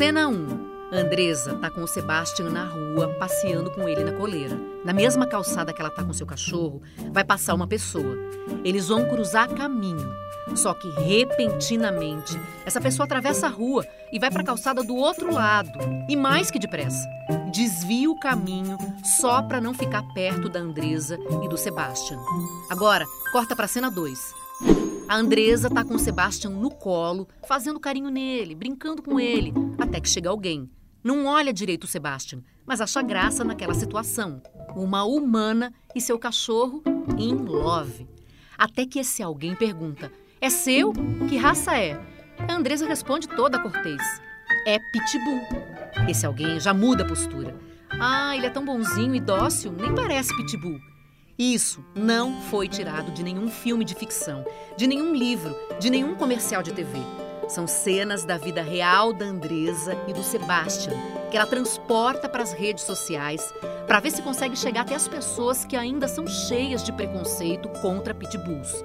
Cena 1. Andresa tá com o Sebastian na rua, passeando com ele na coleira. Na mesma calçada que ela tá com seu cachorro, vai passar uma pessoa. Eles vão cruzar caminho. Só que repentinamente, essa pessoa atravessa a rua e vai para a calçada do outro lado. E mais que depressa, desvia o caminho só para não ficar perto da Andresa e do Sebastian. Agora, corta para cena 2. A Andresa tá com o Sebastian no colo, fazendo carinho nele, brincando com ele, até que chega alguém. Não olha direito o Sebastian, mas acha graça naquela situação. Uma humana e seu cachorro in love. Até que esse alguém pergunta: É seu? Que raça é? A Andresa responde toda cortês: É pitbull. Esse alguém já muda a postura. Ah, ele é tão bonzinho e dócil, nem parece pitbull. Isso não foi tirado de nenhum filme de ficção, de nenhum livro, de nenhum comercial de TV. São cenas da vida real da Andresa e do Sebastian, que ela transporta para as redes sociais para ver se consegue chegar até as pessoas que ainda são cheias de preconceito contra pitbulls.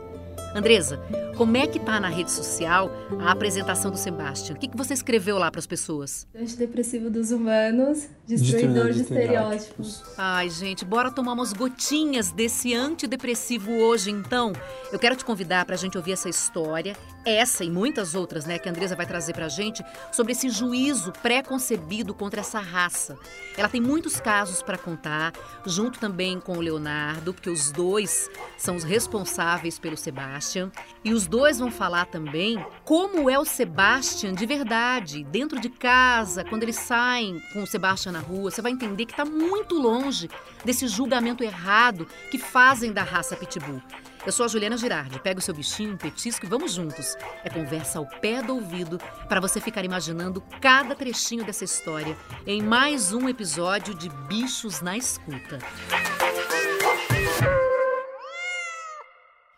Andresa, como é que tá na rede social a apresentação do Sebastian? O que, que você escreveu lá para as pessoas? Antidepressivo dos humanos, destruidor de, estereótipos. Ai, gente, bora tomar umas gotinhas desse antidepressivo hoje, então. Eu quero te convidar para a gente ouvir essa história, essa e muitas outras, né, que a Andresa vai trazer para a gente, sobre esse juízo pré-concebido contra essa raça. Ela tem muitos casos para contar, junto também com o Leonardo, porque os dois são os responsáveis pelo Sebastian. Sebastian. E os dois vão falar também como é o Sebastian de verdade, dentro de casa, quando eles saem com o Sebastian na rua. Você vai entender que está muito longe desse julgamento errado que fazem da raça Pitbull. Eu sou a Juliana Girardi. Pega o seu bichinho, um petisco e vamos juntos. É conversa ao pé do ouvido para você ficar imaginando cada trechinho dessa história em mais um episódio de Bichos na Escuta.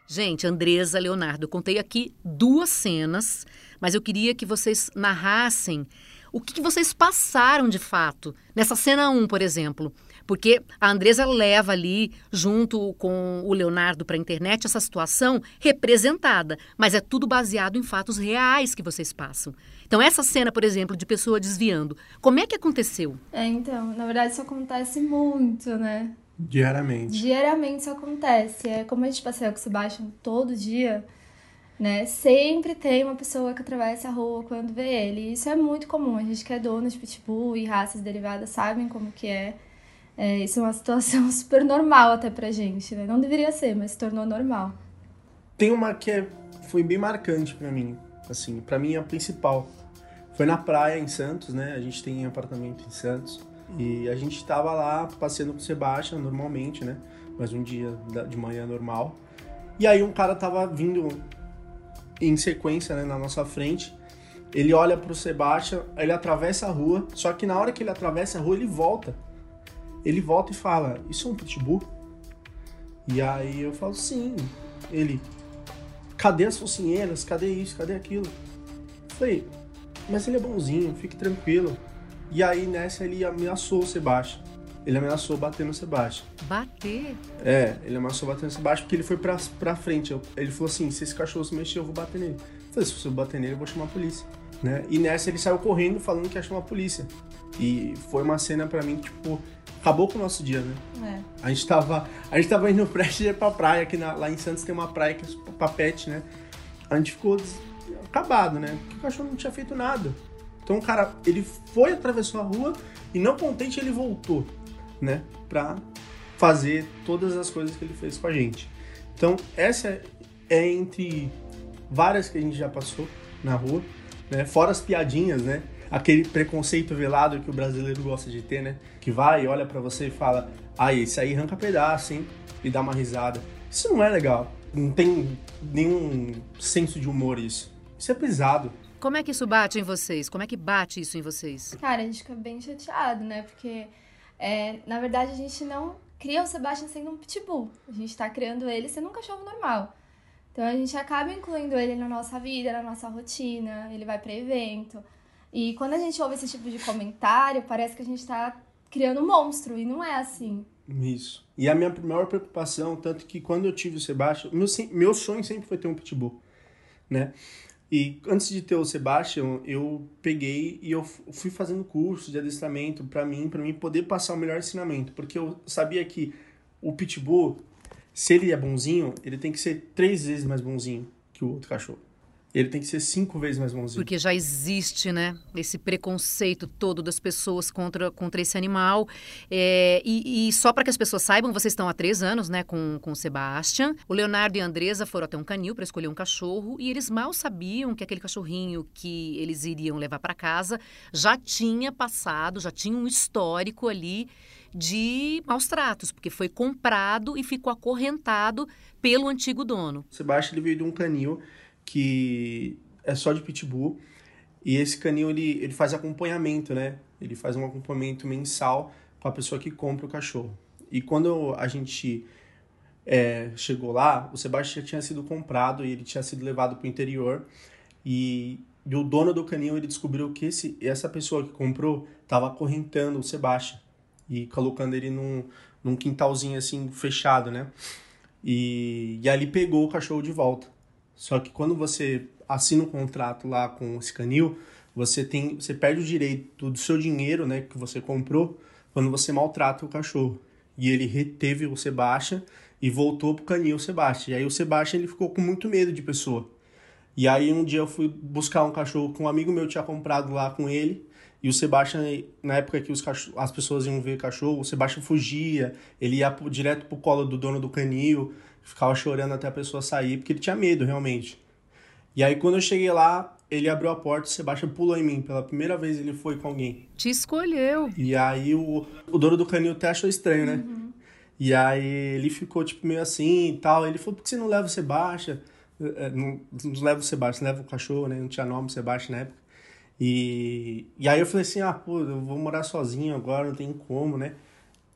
Gente, Andresa, Leonardo, contei aqui duas cenas, mas eu queria que vocês narrassem o que, vocês passaram de fato nessa cena 1, por exemplo. Porque a Andresa leva ali, junto com o Leonardo para a internet, essa situação representada, mas é tudo baseado em fatos reais que vocês passam. Então, essa cena, por exemplo, de pessoa desviando, como é que aconteceu? É, então, na verdade, isso acontece muito, né? Diariamente. Diariamente isso acontece. É como a gente passeia com o Sebastião todo dia, né? Sempre tem uma pessoa que atravessa a rua quando vê ele. Isso é muito comum. A gente que é dono de pitbull e raças derivadas sabem como que é. é isso é uma situação super normal até pra gente, né? Não deveria ser, mas se tornou normal. Tem uma que é, foi bem marcante para mim, assim, para mim a principal. Foi na praia em Santos, né? A gente tem um apartamento em Santos. E a gente estava lá passeando com o Sebastião normalmente, né? Mas um dia de manhã normal. E aí um cara tava vindo em sequência, né, na nossa frente. Ele olha pro Sebastião, ele atravessa a rua, só que na hora que ele atravessa a rua, ele volta. Ele volta e fala: "Isso é um pitbull?" E aí eu falo: "Sim". Ele: "Cadê as focinheiras? Cadê isso? Cadê aquilo?" Eu falei: "Mas ele é bonzinho, fique tranquilo." E aí nessa ele ameaçou o Sebastião. Ele ameaçou bater no Sebastião. Bater? É, ele ameaçou bater no Sebastião porque ele foi pra, pra frente. Ele falou assim: se esse cachorro se mexer, eu vou bater nele. Eu falei: se você bater nele, eu vou chamar a polícia. Né? E nessa ele saiu correndo falando que ia chamar a polícia. E foi uma cena pra mim que, tipo, acabou com o nosso dia, né? É. A gente tava, a gente tava indo prestes ir pra praia, aqui na, lá em Santos tem uma praia que é papete, né? A gente ficou acabado, né? Porque o cachorro não tinha feito nada. Então o cara, ele foi, atravessou a rua e não contente ele voltou, né? Pra fazer todas as coisas que ele fez com a gente. Então essa é entre várias que a gente já passou na rua, né? Fora as piadinhas, né? Aquele preconceito velado que o brasileiro gosta de ter, né? Que vai, olha para você e fala, ah, esse aí arranca pedaço, hein? E dá uma risada. Isso não é legal. Não tem nenhum senso de humor isso. Isso é pesado. Como é que isso bate em vocês? Como é que bate isso em vocês? Cara, a gente fica bem chateado, né? Porque, é, na verdade, a gente não cria o Sebastian sendo um pitbull. A gente tá criando ele sendo um cachorro normal. Então a gente acaba incluindo ele na nossa vida, na nossa rotina, ele vai para evento. E quando a gente ouve esse tipo de comentário, parece que a gente tá criando um monstro, e não é assim. Isso. E a minha maior preocupação, tanto que quando eu tive o Sebastião, meu, meu sonho sempre foi ter um pitbull, né? E antes de ter o Sebastian, eu peguei e eu fui fazendo curso de adestramento para mim, para mim poder passar o melhor ensinamento, porque eu sabia que o pitbull, se ele é bonzinho, ele tem que ser três vezes mais bonzinho que o outro cachorro ele tem que ser cinco vezes mais bonzinho. Porque já existe, né, esse preconceito todo das pessoas contra, contra esse animal. É, e, e, só para que as pessoas saibam, vocês estão há três anos, né, com, com o Sebastian. O Leonardo e a Andresa foram até um canil para escolher um cachorro e eles mal sabiam que aquele cachorrinho que eles iriam levar para casa já tinha passado, já tinha um histórico ali de maus tratos, porque foi comprado e ficou acorrentado pelo antigo dono. O Sebastian ele veio de um canil que é só de pitbull. E esse canil ele, ele faz acompanhamento, né? Ele faz um acompanhamento mensal com a pessoa que compra o cachorro. E quando a gente é, chegou lá, o Sebastião tinha sido comprado e ele tinha sido levado para o interior. E, e, o dono do canil ele descobriu que esse, essa pessoa que comprou estava acorrentando o Sebastião e colocando ele num, num quintalzinho assim fechado, né? E, e ali pegou o cachorro de volta. Só que quando você assina um contrato lá com o Scanil, você tem, você perde o direito do seu dinheiro, né, que você comprou, quando você maltrata o cachorro. E ele reteve o Sebastian e voltou pro canil Sebastian. E aí o Sebastian ele ficou com muito medo de pessoa. E aí um dia eu fui buscar um cachorro que um amigo meu tinha comprado lá com ele. E o Sebastian, na época que os as pessoas iam ver cachorro, o Sebastian fugia, ele ia direto pro colo do dono do canil ficava chorando até a pessoa sair, porque ele tinha medo, realmente. E aí, quando eu cheguei lá, ele abriu a porta, o Sebastião pulou em mim. Pela primeira vez ele foi com alguém. Te escolheu. E aí o, o dono do canil até achou estranho, né? Uhum. E aí ele ficou, tipo, meio assim e tal. Ele falou, por que você não leva o Sebastião? É, não, não leva o Sebastião, leva o cachorro, né? Não tinha nome Sebastião na época. E, e aí eu falei assim, ah, pô, eu vou morar sozinho agora, não tem como, né?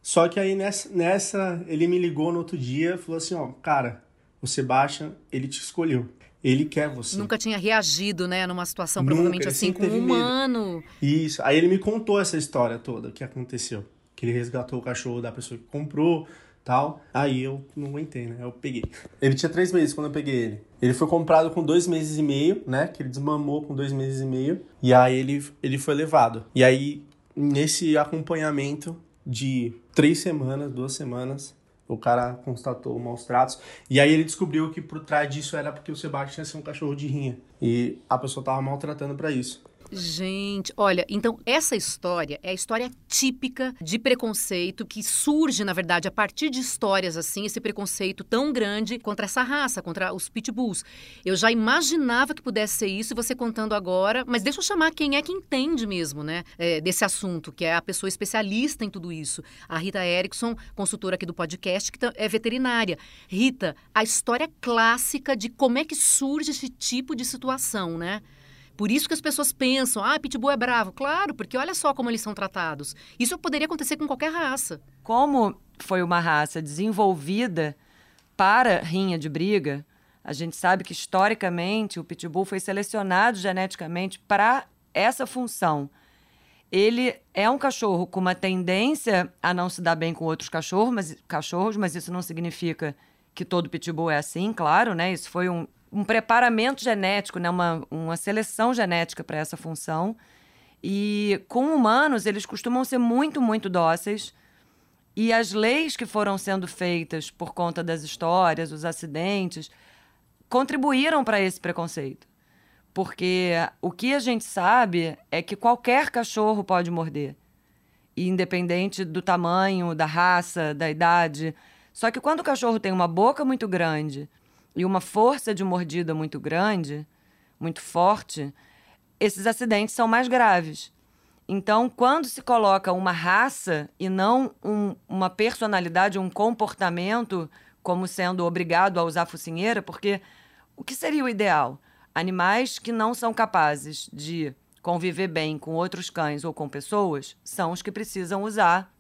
Só que aí nessa, nessa ele me ligou no outro dia e falou assim, ó, cara, o Sebastian, ele te escolheu. Ele quer você. Nunca tinha reagido, né, numa situação Nunca, provavelmente assim com um humano. Isso. Aí ele me contou essa história toda que aconteceu. Que ele resgatou o cachorro da pessoa que comprou, tal. Aí eu não aguentei, né? Eu peguei. Ele tinha três meses quando eu peguei ele. Ele foi comprado com dois meses e meio, né? Que ele desmamou com dois meses e meio. E aí ele, ele foi levado. E aí, nesse acompanhamento, de três semanas, duas semanas, o cara constatou maus tratos. E aí ele descobriu que por trás disso era porque o Sebastião tinha sido um cachorro de rinha. E a pessoa tava maltratando para isso. Gente, olha, então essa história é a história típica de preconceito que surge, na verdade, a partir de histórias assim, esse preconceito tão grande contra essa raça, contra os pitbulls. Eu já imaginava que pudesse ser isso e você contando agora, mas deixa eu chamar quem é que entende mesmo, né, é, desse assunto, que é a pessoa especialista em tudo isso. A Rita Erickson, consultora aqui do podcast, que é veterinária. Rita, a história clássica de como é que surge esse tipo de situação, né? Por isso que as pessoas pensam, ah, pitbull é bravo. Claro, porque olha só como eles são tratados. Isso poderia acontecer com qualquer raça. Como foi uma raça desenvolvida para rinha de briga, a gente sabe que historicamente o pitbull foi selecionado geneticamente para essa função. Ele é um cachorro com uma tendência a não se dar bem com outros cachorros, mas, cachorros, mas isso não significa que todo pitbull é assim, claro, né? Isso foi um, um preparamento genético, né? uma, uma seleção genética para essa função. E com humanos, eles costumam ser muito, muito dóceis. E as leis que foram sendo feitas por conta das histórias, os acidentes, contribuíram para esse preconceito. Porque o que a gente sabe é que qualquer cachorro pode morder, independente do tamanho, da raça, da idade. Só que quando o cachorro tem uma boca muito grande, e uma força de mordida muito grande, muito forte, esses acidentes são mais graves. Então, quando se coloca uma raça e não um, uma personalidade, um comportamento como sendo obrigado a usar focinheira, porque o que seria o ideal? Animais que não são capazes de conviver bem com outros cães ou com pessoas são os que precisam usar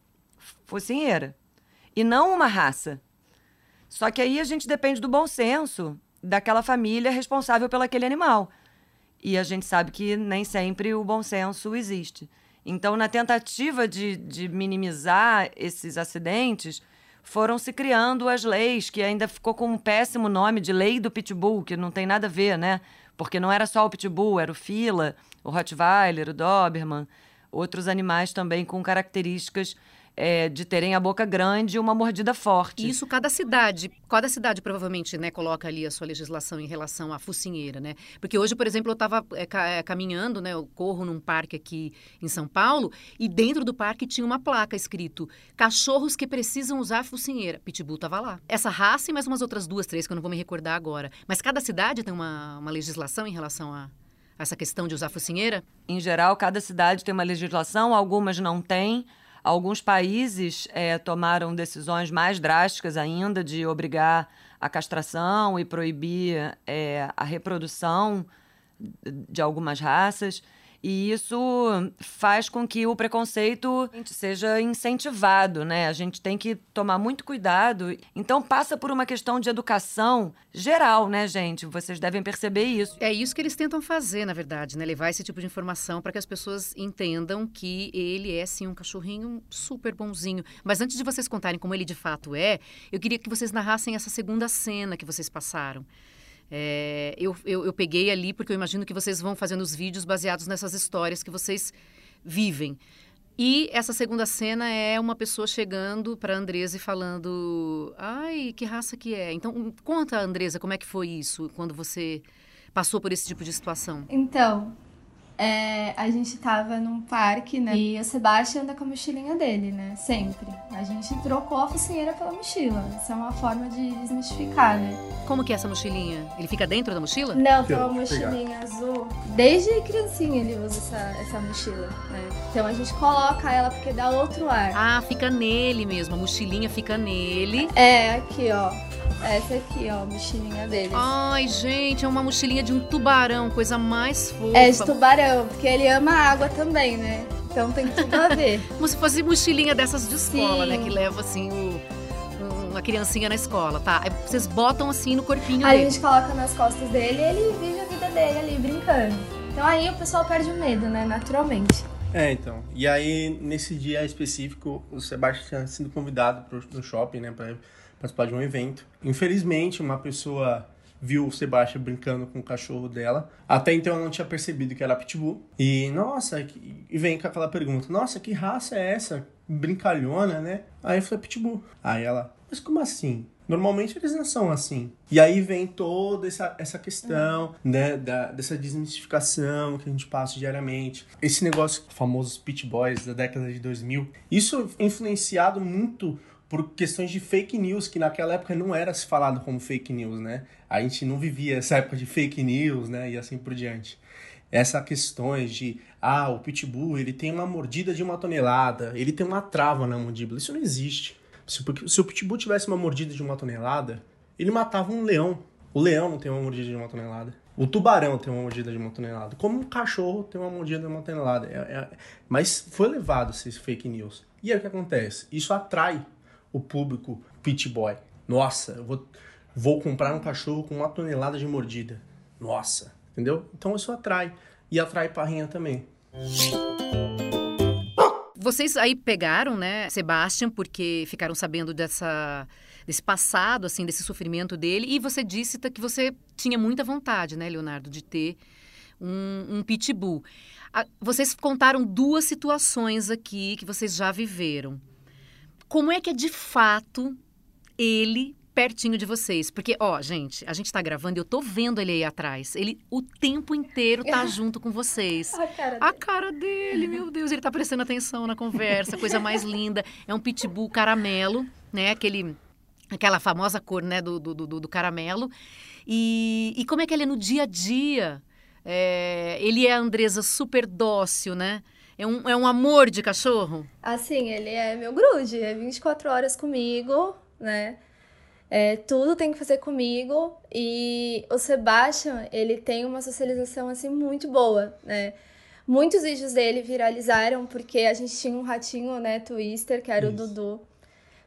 focinheira. E não uma raça. Só que aí a gente depende do bom senso daquela família responsável pelo aquele animal. E a gente sabe que nem sempre o bom senso existe. Então, na tentativa de, de minimizar esses acidentes, foram se criando as leis, que ainda ficou com um péssimo nome de lei do pitbull, que não tem nada a ver, né? Porque não era só o pitbull, era o fila, o rottweiler, o doberman, outros animais também com características é, de terem a boca grande e uma mordida forte. Isso cada cidade, cada cidade provavelmente né, coloca ali a sua legislação em relação à focinheira, né? Porque hoje, por exemplo, eu estava é, é, caminhando, né? Eu corro num parque aqui em São Paulo e dentro do parque tinha uma placa escrito cachorros que precisam usar focinheira. Pitbull estava lá. Essa raça e mais umas outras duas, três que eu não vou me recordar agora. Mas cada cidade tem uma, uma legislação em relação a essa questão de usar focinheira? Em geral, cada cidade tem uma legislação, algumas não têm. Alguns países é, tomaram decisões mais drásticas ainda de obrigar a castração e proibir é, a reprodução de algumas raças. E isso faz com que o preconceito seja incentivado, né? A gente tem que tomar muito cuidado. Então passa por uma questão de educação geral, né, gente? Vocês devem perceber isso. É isso que eles tentam fazer, na verdade, né? Levar esse tipo de informação para que as pessoas entendam que ele é sim um cachorrinho super bonzinho. Mas antes de vocês contarem como ele de fato é, eu queria que vocês narrassem essa segunda cena que vocês passaram. É, eu, eu, eu, peguei ali porque eu imagino que vocês vão fazendo os vídeos baseados nessas histórias que vocês vivem. E essa segunda cena é uma pessoa chegando para Andresa e falando: Ai, que raça que é? Então, conta, Andresa, como é que foi isso quando você passou por esse tipo de situação? Então, é, a gente tava num parque, né? E o Sebastião anda com a mochilinha dele, né? Sempre. A gente trocou a focinheira pela mochila. Isso é uma forma de desmistificar, né? Como que é essa mochilinha? Ele fica dentro da mochila? Não, tem uma mochilinha azul. Desde criancinha ele usa essa, essa mochila, né? Então a gente coloca ela porque dá outro ar. Ah, fica nele mesmo. A mochilinha fica nele. É, aqui, ó. Essa aqui, ó, a mochilinha deles. Ai, gente, é uma mochilinha de um tubarão, coisa mais fofa. É de tubarão, porque ele ama água também, né? Então tem tudo a ver. Como se fosse mochilinha dessas de escola, Sim. né? Que leva assim o uma criancinha na escola, tá? Aí vocês botam assim no corpinho aí dele. a gente coloca nas costas dele e ele vive a vida dele ali brincando. Então aí o pessoal perde o medo, né? Naturalmente. É, então. E aí, nesse dia específico, o Sebastião tinha sido convidado pro, pro shopping, né? Pra participar de um evento. Infelizmente, uma pessoa viu o Sebastião brincando com o cachorro dela. Até então eu não tinha percebido que era pitbull. E nossa, e vem com aquela pergunta: "Nossa, que raça é essa? Brincalhona, né?" Aí eu falei: "Pitbull". Aí ela: "Mas como assim?" Normalmente eles não são assim. E aí vem toda essa, essa questão, né, da, dessa desmistificação que a gente passa diariamente. Esse negócio, famosos pit boys da década de 2000, isso influenciado muito por questões de fake news, que naquela época não era se falado como fake news, né? A gente não vivia essa época de fake news, né? E assim por diante. Essas questões de, ah, o pitbull, ele tem uma mordida de uma tonelada, ele tem uma trava na mandíbula. Isso não existe. Se, se o pitbull tivesse uma mordida de uma tonelada, ele matava um leão. O leão não tem uma mordida de uma tonelada. O tubarão tem uma mordida de uma tonelada. Como um cachorro tem uma mordida de uma tonelada. É, é, mas foi levado esses fake news. E aí o que acontece? Isso atrai o público pit boy. Nossa, eu vou, vou comprar um cachorro com uma tonelada de mordida. Nossa, entendeu? Então isso atrai. E atrai parrinha também. Vocês aí pegaram, né, Sebastian, porque ficaram sabendo dessa desse passado, assim, desse sofrimento dele, e você disse que você tinha muita vontade, né, Leonardo, de ter um, um pitbull. Vocês contaram duas situações aqui que vocês já viveram como é que é de fato ele pertinho de vocês. Porque, ó, gente, a gente tá gravando e eu tô vendo ele aí atrás. Ele o tempo inteiro tá junto com vocês. A cara dele. A cara dele, meu Deus, ele tá prestando atenção na conversa, coisa mais linda. É um pitbull caramelo, né? Aquele, aquela famosa cor, né, do, do, do, do caramelo. E, e como é que ele é no dia a dia? É, ele é a Andresa super dócil, né? É um, é um amor de cachorro? Assim, ele é meu grude, é 24 horas comigo, né? É, tudo tem que fazer comigo. E o Sebastian, ele tem uma socialização, assim, muito boa, né? Muitos vídeos dele viralizaram porque a gente tinha um ratinho, né, Twister, que era Isso. o Dudu.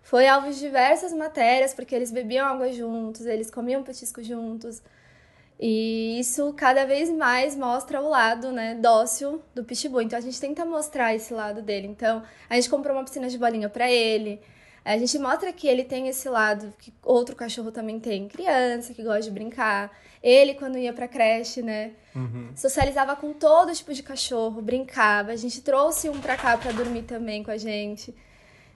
Foi alvo de diversas matérias, porque eles bebiam água juntos, eles comiam petisco juntos. E isso cada vez mais mostra o lado, né, dócil do pitbull. Então a gente tenta mostrar esse lado dele. Então, a gente comprou uma piscina de bolinha para ele. A gente mostra que ele tem esse lado que outro cachorro também tem, criança que gosta de brincar. Ele, quando ia pra creche, né? Uhum. Socializava com todo tipo de cachorro, brincava. A gente trouxe um pra cá pra dormir também com a gente.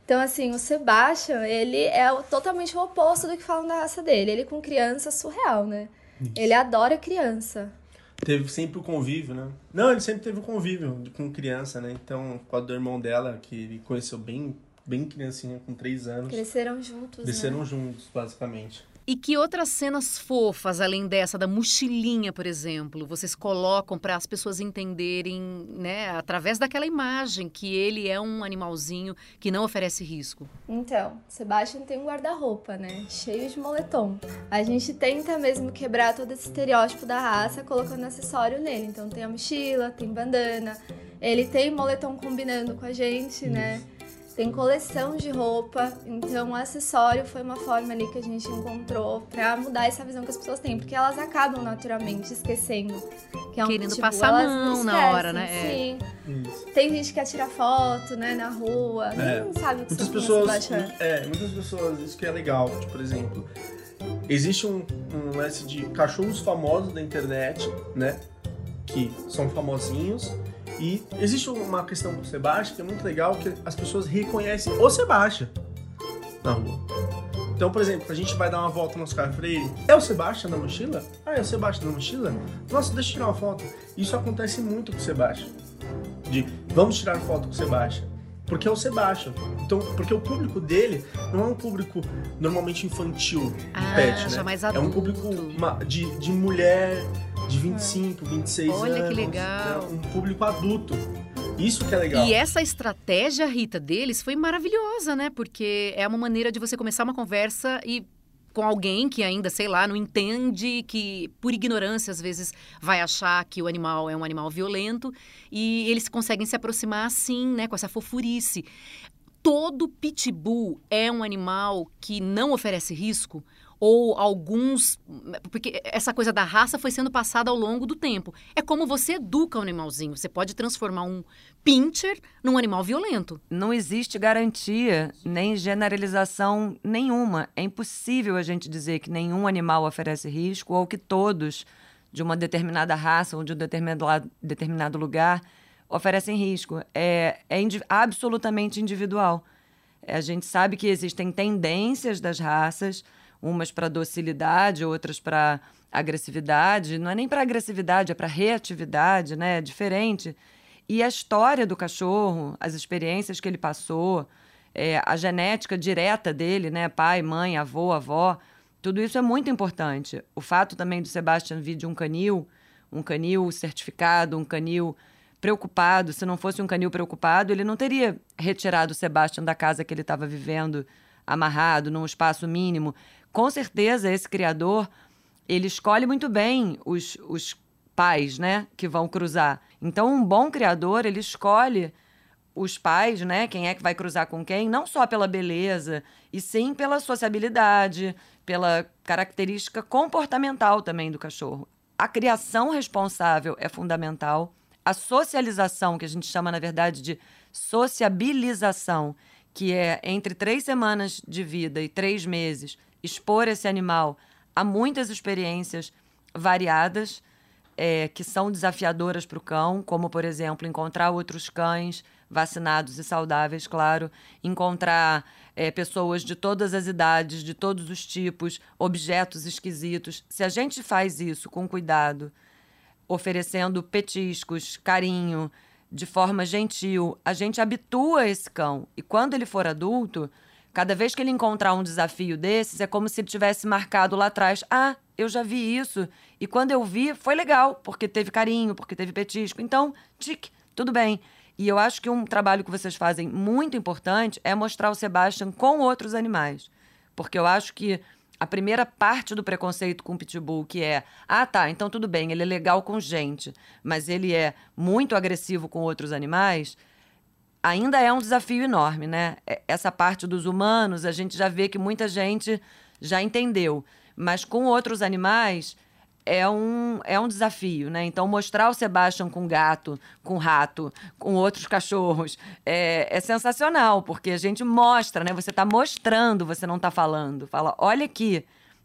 Então, assim, o Sebastian, ele é totalmente o oposto do que falam da raça dele. Ele com criança surreal, né? Isso. Ele adora criança. Teve sempre o convívio, né? Não, ele sempre teve o convívio com criança, né? Então, com a do irmão dela, que ele conheceu bem bem criancinha, com três anos. Cresceram juntos, Cresceram né? juntos, basicamente. E que outras cenas fofas, além dessa da mochilinha, por exemplo, vocês colocam para as pessoas entenderem, né, através daquela imagem que ele é um animalzinho que não oferece risco? Então, Sebastian tem um guarda-roupa, né, cheio de moletom. A gente tenta mesmo quebrar todo esse estereótipo da raça colocando acessório nele. Então tem a mochila, tem bandana, ele tem moletom combinando com a gente, né? Isso. Tem coleção de roupa, então o acessório foi uma forma ali que a gente encontrou para mudar essa visão que as pessoas têm, porque elas acabam naturalmente esquecendo que é um Querendo tipo, passar a mão na hora, né? É. Sim. É. Tem gente que quer tirar foto, né, na rua, é. não sabe o que muitas pessoas, é, muitas pessoas, isso que é legal, tipo, por exemplo, existe um, um lance de cachorros famosos da internet, né, que são famosinhos e existe uma questão com o Sebastião que é muito legal, que as pessoas reconhecem o Sebastião na rua. Então, por exemplo, a gente vai dar uma volta no Oscar Freire, é o Sebastião na mochila? Ah, é o Sebastião na mochila? Nossa, deixa eu tirar uma foto. Isso acontece muito com o Sebastião. De, vamos tirar foto com o Sebastião. Porque é o Sebastião. Então, porque o público dele não é um público normalmente infantil, ah, pet, né? Mais adulto. É um público de, de mulher de 25, 26 Olha anos. Olha que legal. Né? Um público adulto. Isso que é legal. E essa estratégia, Rita, deles foi maravilhosa, né? Porque é uma maneira de você começar uma conversa e com alguém que ainda, sei lá, não entende, que por ignorância às vezes vai achar que o animal é um animal violento e eles conseguem se aproximar assim, né, com essa fofurice. Todo pitbull é um animal que não oferece risco ou alguns. Porque essa coisa da raça foi sendo passada ao longo do tempo. É como você educa um animalzinho. Você pode transformar um pincher num animal violento. Não existe garantia nem generalização nenhuma. É impossível a gente dizer que nenhum animal oferece risco ou que todos de uma determinada raça ou de um determinado, determinado lugar oferecem risco. É, é absolutamente individual. É, a gente sabe que existem tendências das raças umas para docilidade, outras para agressividade. Não é nem para agressividade, é para reatividade, né? É diferente. E a história do cachorro, as experiências que ele passou, é, a genética direta dele, né? Pai, mãe, avô, avó, tudo isso é muito importante. O fato também do Sebastian vir de um canil, um canil certificado, um canil preocupado. Se não fosse um canil preocupado, ele não teria retirado o Sebastian da casa que ele estava vivendo, amarrado, num espaço mínimo com certeza esse criador ele escolhe muito bem os, os pais, né, que vão cruzar. Então, um bom criador ele escolhe os pais, né, quem é que vai cruzar com quem, não só pela beleza, e sim pela sociabilidade, pela característica comportamental também do cachorro. A criação responsável é fundamental. A socialização, que a gente chama, na verdade, de sociabilização, que é entre três semanas de vida e três meses, expor esse animal a muitas experiências variadas é, que são desafiadoras para o cão, como, por exemplo, encontrar outros cães vacinados e saudáveis, claro, encontrar é, pessoas de todas as idades, de todos os tipos, objetos esquisitos. Se a gente faz isso com cuidado, oferecendo petiscos, carinho, de forma gentil, a gente habitua esse cão. E quando ele for adulto, Cada vez que ele encontrar um desafio desses, é como se ele tivesse marcado lá atrás: ah, eu já vi isso. E quando eu vi, foi legal, porque teve carinho, porque teve petisco. Então, tique, tudo bem. E eu acho que um trabalho que vocês fazem muito importante é mostrar o Sebastian com outros animais. Porque eu acho que a primeira parte do preconceito com o pitbull, que é, ah, tá, então tudo bem, ele é legal com gente, mas ele é muito agressivo com outros animais, ainda é um desafio enorme, né? É, essa parte dos humanos, a gente já vê que muita gente já entendeu. Mas com outros animais, é um, é um desafio, né? Então, mostrar o Sebastian com gato, com rato, com outros cachorros, é, é sensacional, porque a gente mostra, né? Você está mostrando, você não está falando. Fala, olha aqui,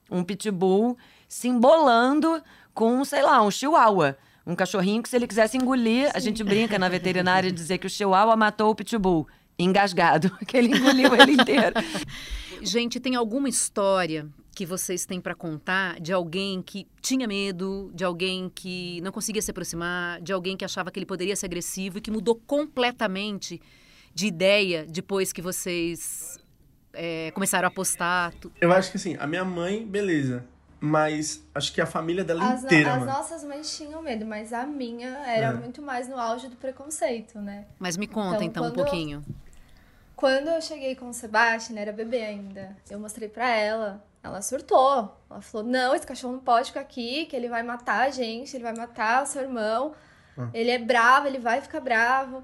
um pitbull se embolando com, sei lá, um chihuahua. Um cachorrinho que, se ele quisesse engolir, Sim. a gente brinca na veterinária dizer que o chihuahua matou o pitbull. Engasgado, que ele engoliu ele inteiro. Gente, tem alguma história que vocês têm para contar de alguém que tinha medo, de alguém que não conseguia se aproximar, de alguém que achava que ele poderia ser agressivo e que mudou completamente de ideia depois que vocês é, começaram a postar? Eu acho que assim, a minha mãe, beleza. Mas acho que a família dela as inteira. No, as nossas mães tinham medo, mas a minha era é. muito mais no auge do preconceito, né? Mas me conta então, então um pouquinho. Quando eu cheguei com o Sebastian, era bebê ainda, eu mostrei pra ela, ela surtou. Ela falou: Não, esse cachorro não pode ficar aqui, que ele vai matar a gente, ele vai matar o seu irmão. Ah. Ele é bravo, ele vai ficar bravo.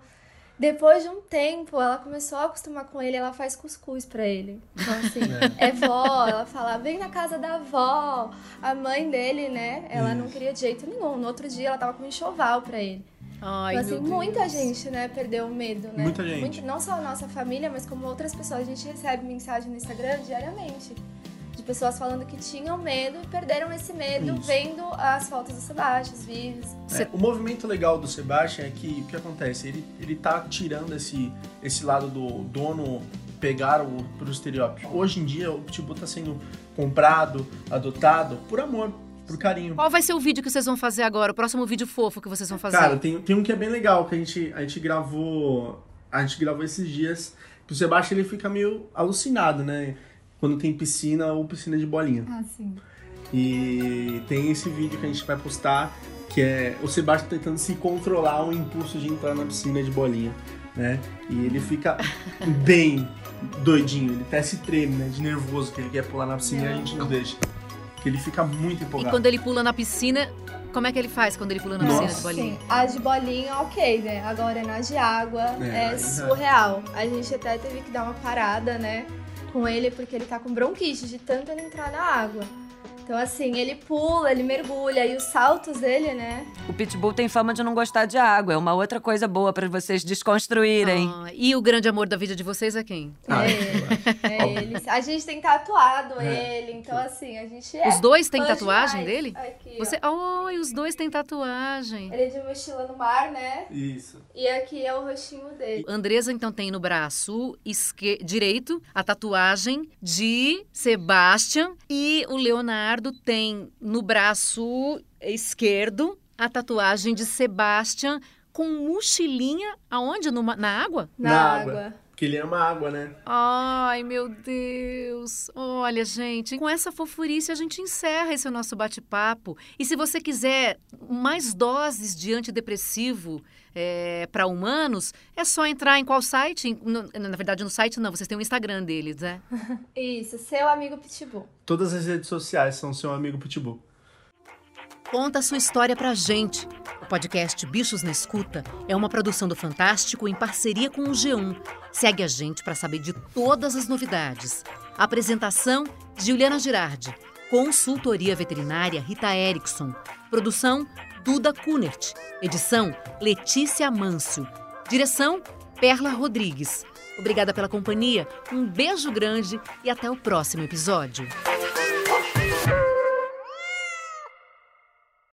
Depois de um tempo, ela começou a acostumar com ele, ela faz cuscuz para ele. Então, assim, é. é vó, ela fala, vem na casa da avó. A mãe dele, né, ela Isso. não queria de jeito nenhum. No outro dia, ela tava com um enxoval pra ele. Ai, então, assim, muita Deus. gente, né, perdeu o medo, né? Muita gente. Muito, não só a nossa família, mas como outras pessoas. A gente recebe mensagem no Instagram diariamente pessoas falando que tinham medo e perderam esse medo Isso. vendo as fotos do Sebastião, os vídeos. É, o movimento legal do Sebastião é que o que acontece? Ele, ele tá tirando esse, esse lado do dono pegar o, pro estereótipo. Hoje em dia, o Pitbull tá sendo comprado, adotado por amor por carinho. Qual vai ser o vídeo que vocês vão fazer agora? O próximo vídeo fofo que vocês vão fazer? Cara, tem, tem um que é bem legal, que a gente, a gente gravou. A gente gravou esses dias. Que o Sebastião ele fica meio alucinado, né? Quando tem piscina ou piscina de bolinha. Ah, sim. E tem esse vídeo que a gente vai postar, que é o Sebastião tentando se controlar o impulso de entrar na piscina de bolinha, né? E ele fica bem doidinho, ele até se treme, né? De nervoso, que ele quer pular na piscina não. e a gente não deixa que ele fica muito empolgado. E quando ele pula na piscina, como é que ele faz quando ele pula na Nossa. piscina de bolinha? Sim, a de bolinha, ok, né? Agora na de água é, é surreal. A gente até teve que dar uma parada, né? Com ele, porque ele tá com bronquite de tanto ele entrar na água. Então, assim, ele pula, ele mergulha e os saltos dele, né? O Pitbull tem fama de não gostar de água. É uma outra coisa boa para vocês desconstruírem. Ah, e o grande amor da vida de vocês é quem? Ah, é, é, é ele. A gente tem tatuado é. ele, então, assim, a gente é. Os dois têm tatuagem demais. dele? Aqui, Você... Oi, os dois têm tatuagem. Ele é de mochila no mar, né? Isso. E aqui é o rostinho dele. Andresa, então, tem no braço esque... direito a tatuagem de Sebastian e o Leonardo Leonardo tem no braço esquerdo a tatuagem de Sebastian com mochilinha aonde? Numa, na água? Na, na água. água. Porque ele ama água, né? Ai, meu Deus. Olha, gente, com essa fofurice a gente encerra esse nosso bate-papo. E se você quiser mais doses de antidepressivo é, para humanos, é só entrar em qual site? No, na verdade, no site não, vocês têm o Instagram deles, né? Isso, seu amigo Pitbull. Todas as redes sociais são seu amigo Pitbull. Conta a sua história pra gente. O podcast Bichos na Escuta é uma produção do Fantástico em parceria com o G1. Segue a gente para saber de todas as novidades. Apresentação: Juliana Girardi. Consultoria veterinária Rita Erickson. Produção: Duda Kunert. Edição: Letícia Mâncio. Direção: Perla Rodrigues. Obrigada pela companhia, um beijo grande e até o próximo episódio.